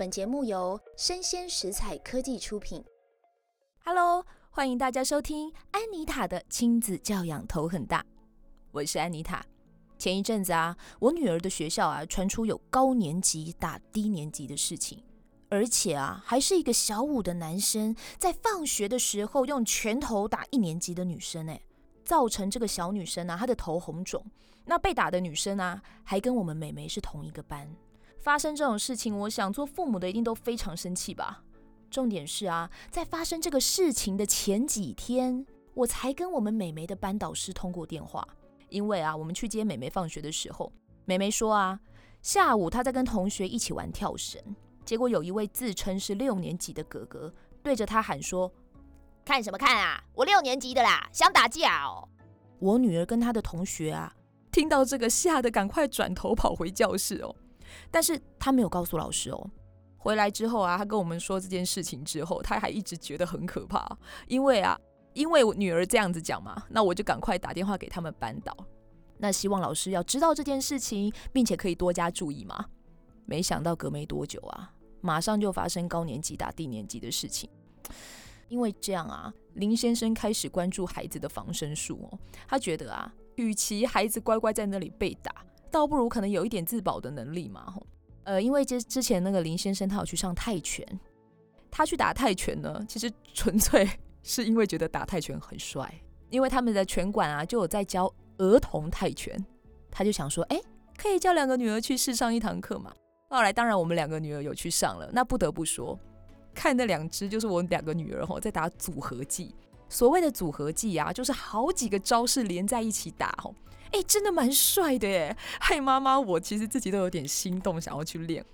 本节目由生鲜食材科技出品。Hello，欢迎大家收听安妮塔的亲子教养头很大，我是安妮塔。前一阵子啊，我女儿的学校啊传出有高年级打低年级的事情，而且啊还是一个小五的男生在放学的时候用拳头打一年级的女生，哎，造成这个小女生啊她的头红肿。那被打的女生啊还跟我们美眉是同一个班。发生这种事情，我想做父母的一定都非常生气吧。重点是啊，在发生这个事情的前几天，我才跟我们美眉的班导师通过电话。因为啊，我们去接美眉放学的时候，美眉说啊，下午她在跟同学一起玩跳绳，结果有一位自称是六年级的哥哥对着她喊说：“看什么看啊，我六年级的啦，想打架哦。”我女儿跟她的同学啊，听到这个吓得赶快转头跑回教室哦。但是他没有告诉老师哦。回来之后啊，他跟我们说这件事情之后，他还一直觉得很可怕，因为啊，因为我女儿这样子讲嘛，那我就赶快打电话给他们班导，那希望老师要知道这件事情，并且可以多加注意嘛。没想到隔没多久啊，马上就发生高年级打低年级的事情。因为这样啊，林先生开始关注孩子的防身术哦，他觉得啊，与其孩子乖乖在那里被打。倒不如可能有一点自保的能力嘛，呃，因为之之前那个林先生他有去上泰拳，他去打泰拳呢，其实纯粹 是因为觉得打泰拳很帅，因为他们的拳馆啊就有在教儿童泰拳，他就想说，哎，可以叫两个女儿去试上一堂课嘛。后来当然我们两个女儿有去上了，那不得不说，看那两只就是我两个女儿吼在打组合技，所谓的组合技啊，就是好几个招式连在一起打吼。哎，真的蛮帅的耶！害妈妈，我其实自己都有点心动，想要去练。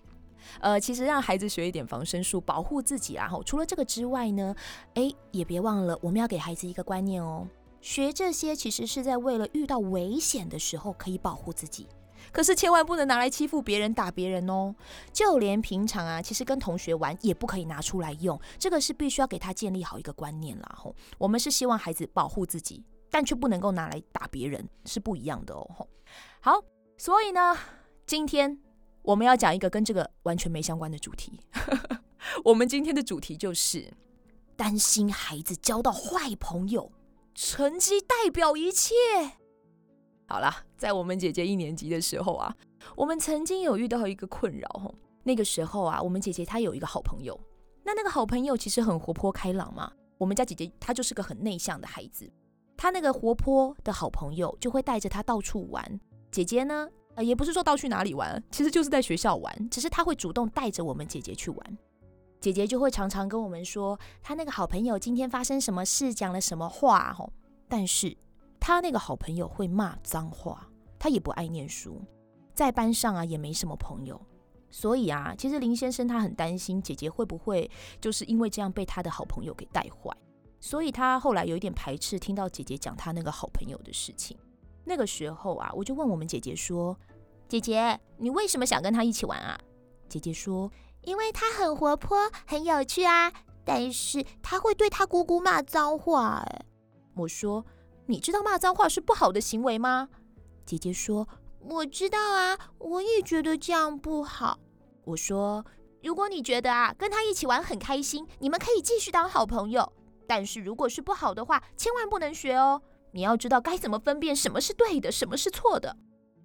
呃，其实让孩子学一点防身术，保护自己啊。除了这个之外呢，哎，也别忘了，我们要给孩子一个观念哦。学这些其实是在为了遇到危险的时候可以保护自己，可是千万不能拿来欺负别人、打别人哦。就连平常啊，其实跟同学玩也不可以拿出来用，这个是必须要给他建立好一个观念啦。吼，我们是希望孩子保护自己。但却不能够拿来打别人，是不一样的哦。好，所以呢，今天我们要讲一个跟这个完全没相关的主题。我们今天的主题就是担心孩子交到坏朋友，成绩代表一切。好啦，在我们姐姐一年级的时候啊，我们曾经有遇到一个困扰哦。那个时候啊，我们姐姐她有一个好朋友，那那个好朋友其实很活泼开朗嘛。我们家姐姐她就是个很内向的孩子。他那个活泼的好朋友就会带着他到处玩，姐姐呢，呃，也不是说到去哪里玩，其实就是在学校玩，只是他会主动带着我们姐姐去玩。姐姐就会常常跟我们说，他那个好朋友今天发生什么事，讲了什么话，吼。但是他那个好朋友会骂脏话，他也不爱念书，在班上啊也没什么朋友，所以啊，其实林先生他很担心姐姐会不会就是因为这样被他的好朋友给带坏。所以他后来有一点排斥听到姐姐讲他那个好朋友的事情。那个时候啊，我就问我们姐姐说：“姐姐，你为什么想跟他一起玩啊？”姐姐说：“因为他很活泼，很有趣啊。但是他会对他姑姑骂脏话。”哎，我说：“你知道骂脏话是不好的行为吗？”姐姐说：“我知道啊，我也觉得这样不好。”我说：“如果你觉得啊，跟他一起玩很开心，你们可以继续当好朋友。”但是如果是不好的话，千万不能学哦。你要知道该怎么分辨什么是对的，什么是错的。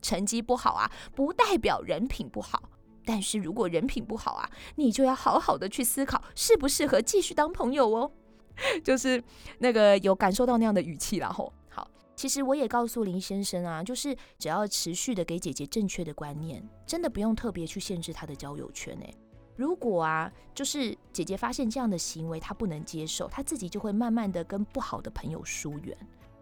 成绩不好啊，不代表人品不好。但是如果人品不好啊，你就要好好的去思考适不适合继续当朋友哦。就是那个有感受到那样的语气，然后好，其实我也告诉林先生啊，就是只要持续的给姐姐正确的观念，真的不用特别去限制她的交友圈诶。如果啊，就是姐姐发现这样的行为，她不能接受，她自己就会慢慢的跟不好的朋友疏远。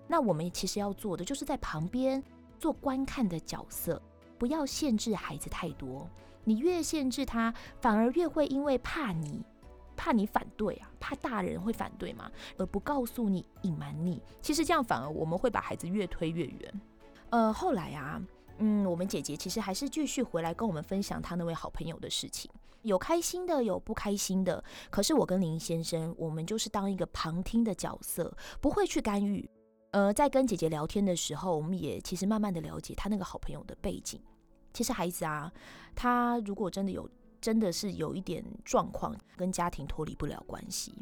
那我们其实要做的，就是在旁边做观看的角色，不要限制孩子太多。你越限制他，反而越会因为怕你，怕你反对啊，怕大人会反对嘛，而不告诉你，隐瞒你。其实这样反而我们会把孩子越推越远。呃，后来啊。嗯，我们姐姐其实还是继续回来跟我们分享她那位好朋友的事情，有开心的，有不开心的。可是我跟林先生，我们就是当一个旁听的角色，不会去干预。呃，在跟姐姐聊天的时候，我们也其实慢慢的了解她那个好朋友的背景。其实孩子啊，他如果真的有真的是有一点状况，跟家庭脱离不了关系。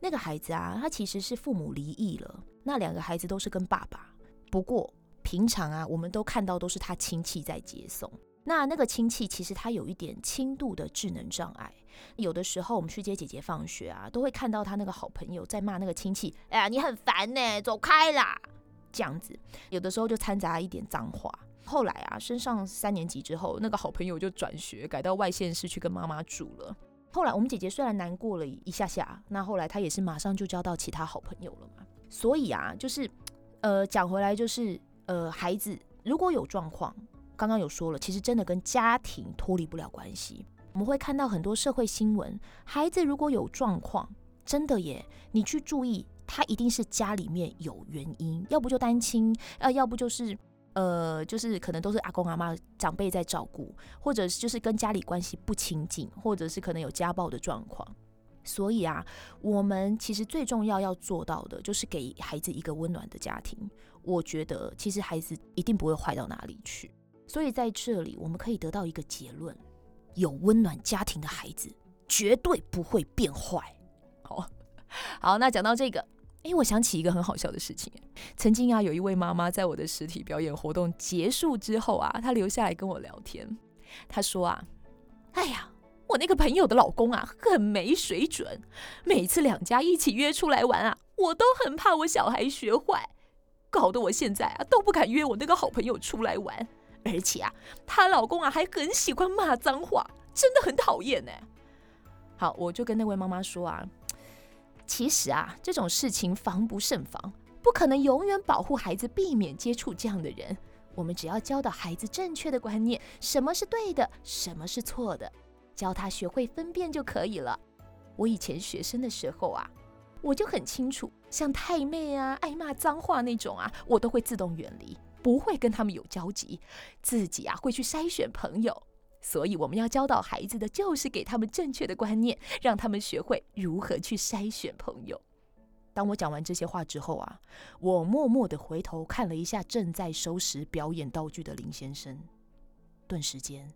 那个孩子啊，他其实是父母离异了，那两个孩子都是跟爸爸。不过平常啊，我们都看到都是他亲戚在接送。那那个亲戚其实他有一点轻度的智能障碍，有的时候我们去接姐姐放学啊，都会看到他那个好朋友在骂那个亲戚：“哎呀，你很烦呢，走开啦！”这样子，有的时候就掺杂一点脏话。后来啊，升上三年级之后，那个好朋友就转学，改到外县市去跟妈妈住了。后来我们姐姐虽然难过了一下下，那后来她也是马上就交到其他好朋友了嘛。所以啊，就是呃，讲回来就是呃，孩子如果有状况。刚刚有说了，其实真的跟家庭脱离不了关系。我们会看到很多社会新闻，孩子如果有状况，真的耶，你去注意，他一定是家里面有原因，要不就单亲，呃，要不就是呃，就是可能都是阿公阿妈长辈在照顾，或者就是跟家里关系不亲近，或者是可能有家暴的状况。所以啊，我们其实最重要要做到的，就是给孩子一个温暖的家庭。我觉得，其实孩子一定不会坏到哪里去。所以在这里，我们可以得到一个结论：有温暖家庭的孩子绝对不会变坏。好，好，那讲到这个，哎，我想起一个很好笑的事情。曾经啊，有一位妈妈在我的实体表演活动结束之后啊，她留下来跟我聊天。她说啊，哎呀，我那个朋友的老公啊，很没水准。每次两家一起约出来玩啊，我都很怕我小孩学坏，搞得我现在啊都不敢约我那个好朋友出来玩。而且啊，她老公啊还很喜欢骂脏话，真的很讨厌呢。好，我就跟那位妈妈说啊，其实啊，这种事情防不胜防，不可能永远保护孩子，避免接触这样的人。我们只要教导孩子正确的观念，什么是对的，什么是错的，教他学会分辨就可以了。我以前学生的时候啊，我就很清楚，像太妹啊、爱骂脏话那种啊，我都会自动远离。不会跟他们有交集，自己啊会去筛选朋友，所以我们要教导孩子的就是给他们正确的观念，让他们学会如何去筛选朋友。当我讲完这些话之后啊，我默默地回头看了一下正在收拾表演道具的林先生，顿时间，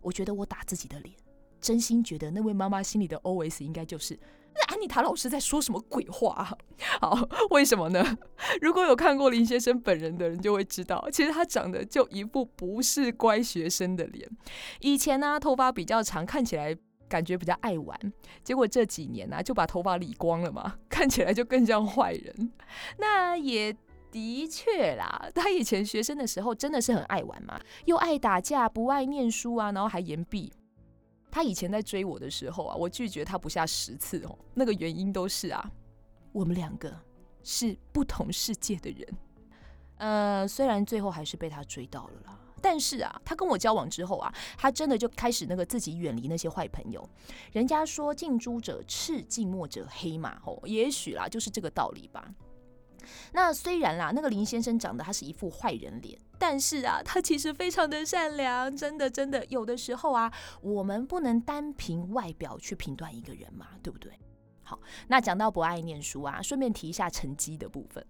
我觉得我打自己的脸，真心觉得那位妈妈心里的 OS 应该就是。那安妮塔老师在说什么鬼话？好，为什么呢？如果有看过林先生本人的人就会知道，其实他长得就一副不是乖学生的脸。以前呢、头发比较长，看起来感觉比较爱玩。结果这几年呢、就把头发理光了嘛，看起来就更像坏人。那也的确啦，他以前学生的时候真的是很爱玩嘛，又爱打架，不爱念书啊，然后还延毕。他以前在追我的时候啊，我拒绝他不下十次哦。那个原因都是啊，我们两个是不同世界的人。呃，虽然最后还是被他追到了啦，但是啊，他跟我交往之后啊，他真的就开始那个自己远离那些坏朋友。人家说近朱者赤，近墨者黑嘛，哦，也许啦，就是这个道理吧。那虽然啦，那个林先生长得他是一副坏人脸，但是啊，他其实非常的善良，真的真的。有的时候啊，我们不能单凭外表去评断一个人嘛，对不对？好，那讲到不爱念书啊，顺便提一下成绩的部分。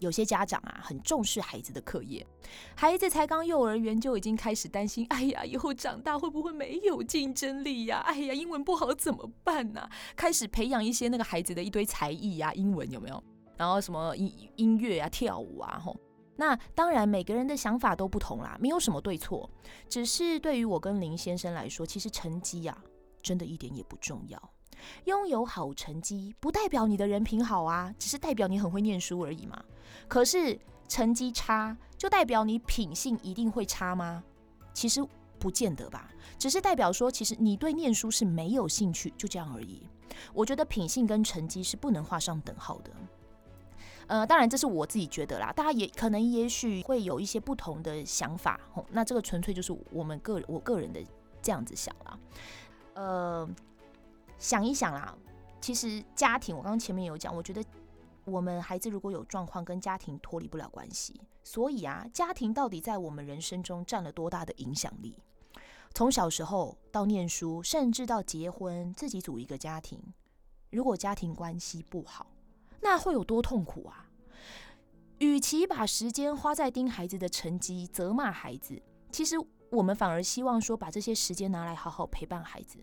有些家长啊，很重视孩子的课业，孩子才刚幼儿园就已经开始担心，哎呀，以后长大会不会没有竞争力呀？哎呀，英文不好怎么办呢？开始培养一些那个孩子的一堆才艺呀，英文有没有？然后什么音音乐啊、跳舞啊，吼，那当然每个人的想法都不同啦，没有什么对错，只是对于我跟林先生来说，其实成绩呀，真的一点也不重要。拥有好成绩不代表你的人品好啊，只是代表你很会念书而已嘛。可是成绩差就代表你品性一定会差吗？其实不见得吧，只是代表说，其实你对念书是没有兴趣，就这样而已。我觉得品性跟成绩是不能画上等号的。呃，当然这是我自己觉得啦，大家也可能也许会有一些不同的想法，吼，那这个纯粹就是我们个我个人的这样子想啦。呃，想一想啦，其实家庭我刚刚前面有讲，我觉得我们孩子如果有状况，跟家庭脱离不了关系，所以啊，家庭到底在我们人生中占了多大的影响力？从小时候到念书，甚至到结婚，自己组一个家庭，如果家庭关系不好，那会有多痛苦啊？与其把时间花在盯孩子的成绩、责骂孩子，其实我们反而希望说把这些时间拿来好好陪伴孩子。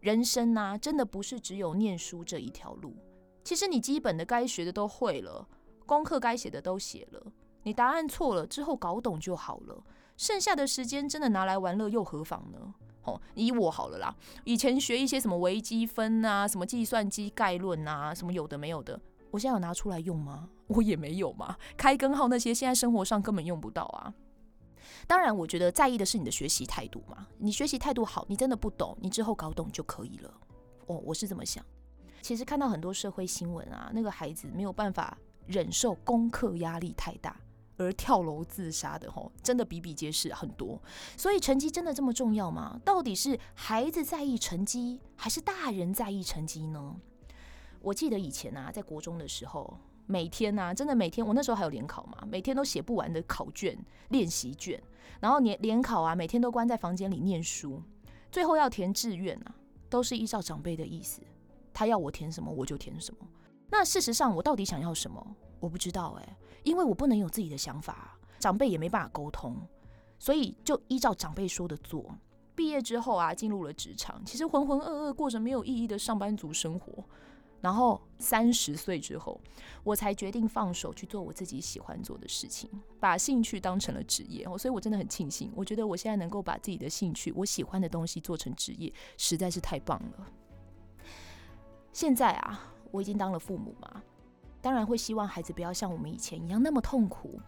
人生呐、真的不是只有念书这一条路。其实你基本的该学的都会了，功课该写的都写了，你答案错了之后搞懂就好了。剩下的时间真的拿来玩乐又何妨呢？哦，以我好了啦，以前学一些什么微积分啊，什么计算机概论啊，什么有的没有的，我现在有拿出来用吗？我也没有嘛。开根号那些现在生活上根本用不到啊。当然，我觉得在意的是你的学习态度嘛。你学习态度好，你真的不懂，你之后搞懂就可以了。哦，我是这么想。其实看到很多社会新闻啊，那个孩子没有办法忍受功课压力太大。而跳楼自杀的吼，真的比比皆是很多。所以成绩真的这么重要吗？到底是孩子在意成绩，还是大人在意成绩呢？我记得以前啊，在国中的时候，每天啊，真的每天，我那时候还有联考嘛，每天都写不完的考卷、练习卷，然后联联考啊，每天都关在房间里念书，最后要填志愿啊，都是依照长辈的意思，他要我填什么我就填什么。那事实上，我到底想要什么？我不知道哎、因为我不能有自己的想法，长辈也没办法沟通，所以就依照长辈说的做。毕业之后啊，进入了职场，其实浑浑噩噩过着没有意义的上班族生活。然后三十岁之后，我才决定放手去做我自己喜欢做的事情，把兴趣当成了职业。所以我真的很庆幸，我觉得我现在能够把自己的兴趣、我喜欢的东西做成职业，实在是太棒了。现在啊，我已经当了父母嘛。当然会希望孩子不要像我们以前一样那么痛苦。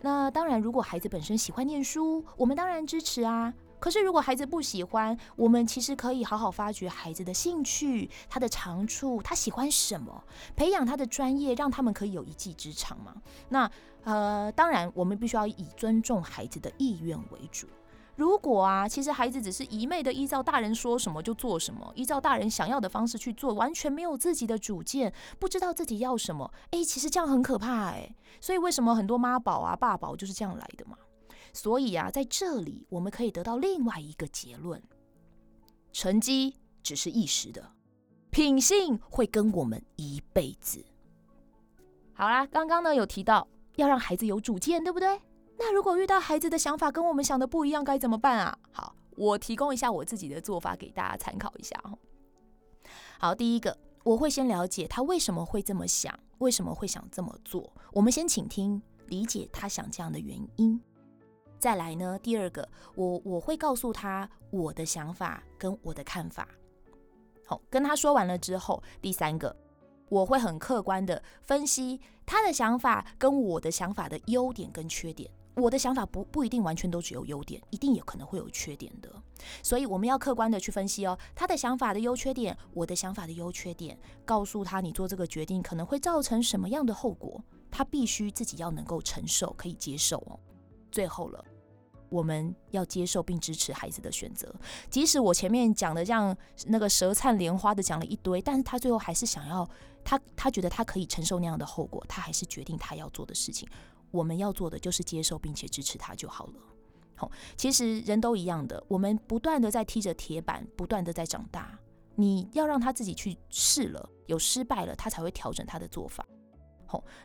那当然，如果孩子本身喜欢念书，我们当然支持啊。可是如果孩子不喜欢，我们其实可以好好发掘孩子的兴趣、他的长处，他喜欢什么，培养他的专业，让他们可以有一技之长嘛。那呃，当然我们必须要以尊重孩子的意愿为主。如果啊，其实孩子只是一昧的依照大人说什么就做什么，依照大人想要的方式去做，完全没有自己的主见，不知道自己要什么，诶，其实这样很可怕诶。所以为什么很多妈宝啊、爸宝就是这样来的嘛？所以啊，在这里我们可以得到另外一个结论：成绩只是一时的，品性会跟我们一辈子。好啦，刚刚呢有提到要让孩子有主见，对不对？那如果遇到孩子的想法跟我们想的不一样，该怎么办啊？好，我提供一下我自己的做法给大家参考一下。好，第一个，我会先了解他为什么会这么想，为什么会想这么做。我们先请听，理解他想这样的原因。再来呢，第二个，我我会告诉他我的想法跟我的看法。好，跟他说完了之后，第三个，我会很客观的分析他的想法跟我的想法的优点跟缺点。我的想法不不一定完全都只有优点，一定也可能会有缺点的，所以我们要客观的去分析哦，他的想法的优缺点，我的想法的优缺点，告诉他你做这个决定可能会造成什么样的后果，他必须自己要能够承受，可以接受哦。最后了，我们要接受并支持孩子的选择，即使我前面讲的这样那个舌灿莲花的讲了一堆，但是他最后还是想要他他觉得他可以承受那样的后果，他还是决定他要做的事情。我们要做的就是接受并且支持他就好了。好，其实人都一样的，我们不断的在踢着铁板，不断的在长大。你要让他自己去试了，有失败了，他才会调整他的做法。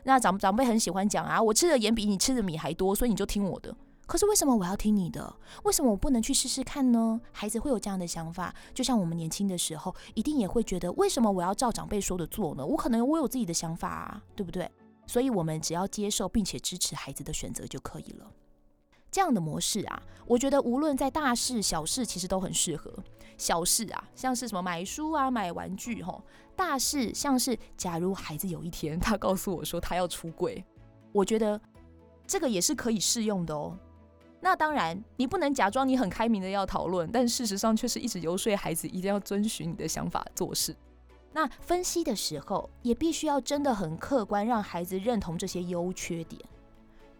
那长长辈很喜欢讲啊，我吃的盐比你吃的米还多，所以你就听我的。可是为什么我要听你的？为什么我不能去试试看呢？孩子会有这样的想法，就像我们年轻的时候，一定也会觉得，为什么我要照长辈说的做呢？我可能我有自己的想法啊，对不对？所以，我们只要接受并且支持孩子的选择就可以了。这样的模式啊，我觉得无论在大事小事，其实都很适合。小事啊，像是什么买书啊、买玩具吼；大事像是，假如孩子有一天他告诉我说他要出柜，我觉得这个也是可以适用的哦。那当然，你不能假装你很开明的要讨论，但事实上却是一直游说孩子一定要遵循你的想法做事。那分析的时候，也必须要真的很客观，让孩子认同这些优缺点。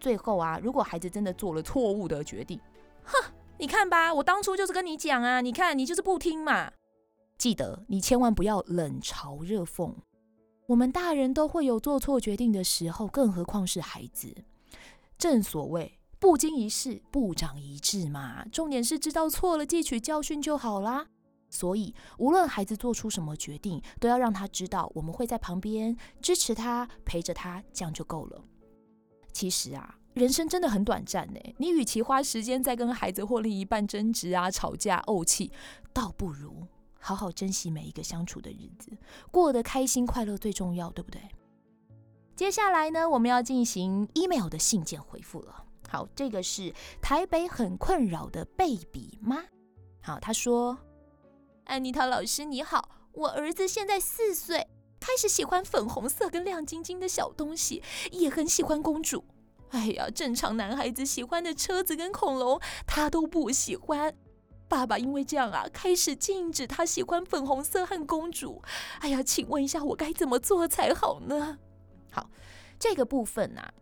最后啊，如果孩子真的做了错误的决定，哼，你看吧，我当初就是跟你讲啊，你看你就是不听嘛。记得你千万不要冷嘲热讽。我们大人都会有做错决定的时候，更何况是孩子。正所谓不经一事不长一智嘛，重点是知道错了，汲取教训就好啦。所以，无论孩子做出什么决定，都要让他知道，我们会在旁边支持他，陪着他，这样就够了。其实啊，人生真的很短暂呢。你与其花时间在跟孩子或另一半争执啊、吵架、怄气，倒不如好好珍惜每一个相处的日子，过得开心快乐最重要，对不对？接下来呢，我们要进行 email 的信件回复了。好，这个是台北很困扰的贝比妈。好，她说：“安妮塔老师你好，我儿子现在四岁，开始喜欢粉红色跟亮晶晶的小东西，也很喜欢公主。哎呀，正常男孩子喜欢的车子跟恐龙，他都不喜欢。爸爸因为这样啊，开始禁止他喜欢粉红色和公主。哎呀，请问一下，我该怎么做才好呢？”好，这个部分啊，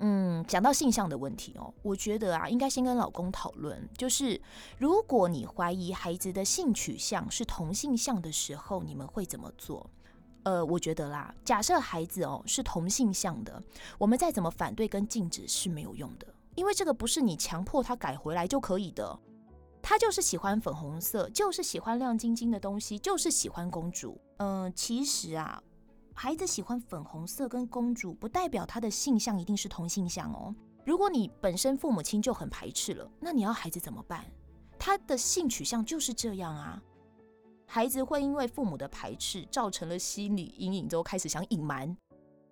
嗯，讲到性向的问题哦，我觉得啊，应该先跟老公讨论，就是如果你怀疑孩子的性取向是同性向的时候，你们会怎么做？呃，我觉得啦，假设孩子哦是同性向的，我们再怎么反对跟禁止是没有用的，因为这个不是你强迫他改回来就可以的，他就是喜欢粉红色，就是喜欢亮晶晶的东西，就是喜欢公主。嗯、其实啊。孩子喜欢粉红色跟公主，不代表他的性向一定是同性向哦。如果你本身父母亲就很排斥了，那你要孩子怎么办？他的性取向就是这样啊。孩子会因为父母的排斥，造成了心理阴影之后，开始想隐瞒，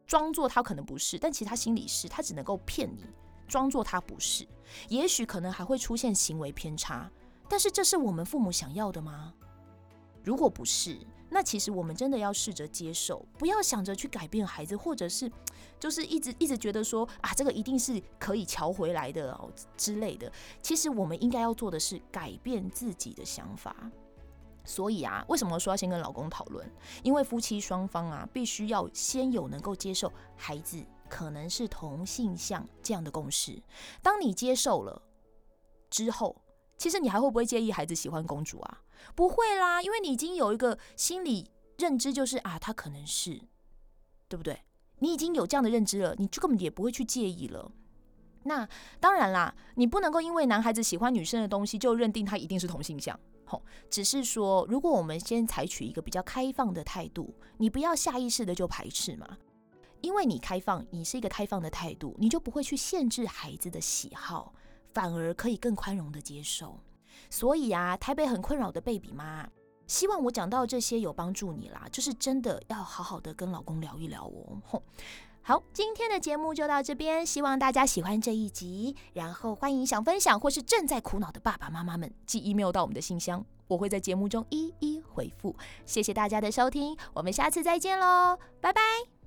装作他可能不是，但其实他心里是，他只能够骗你，装作他不是。也许可能还会出现行为偏差，但是这是我们父母想要的吗？如果不是，那其实我们真的要试着接受，不要想着去改变孩子，或者是就是一直一直觉得说啊，这个一定是可以瞧回来的哦之类的。其实我们应该要做的是改变自己的想法。所以啊，为什么说要先跟老公讨论？因为夫妻双方啊，必须要先有能够接受孩子可能是同性向这样的共识。当你接受了之后，其实你还会不会介意孩子喜欢公主啊？不会啦，因为你已经有一个心理认知，就是啊，他可能是，对不对？你已经有这样的认知了，你就根本也不会去介意了。那当然啦，你不能够因为男孩子喜欢女生的东西就认定他一定是同性向。只是说，如果我们先采取一个比较开放的态度，你不要下意识的就排斥嘛，因为你开放，你是一个开放的态度，你就不会去限制孩子的喜好。反而可以更宽容的接受，所以啊，台北很困扰的贝比妈，希望我讲到这些有帮助你啦，就是真的要好好的跟老公聊一聊哦。好，今天的节目就到这边，希望大家喜欢这一集，然后欢迎想分享或是正在苦恼的爸爸妈妈们寄 email 到我们的信箱，我会在节目中一一回复。谢谢大家的收听，我们下次再见喽，拜拜。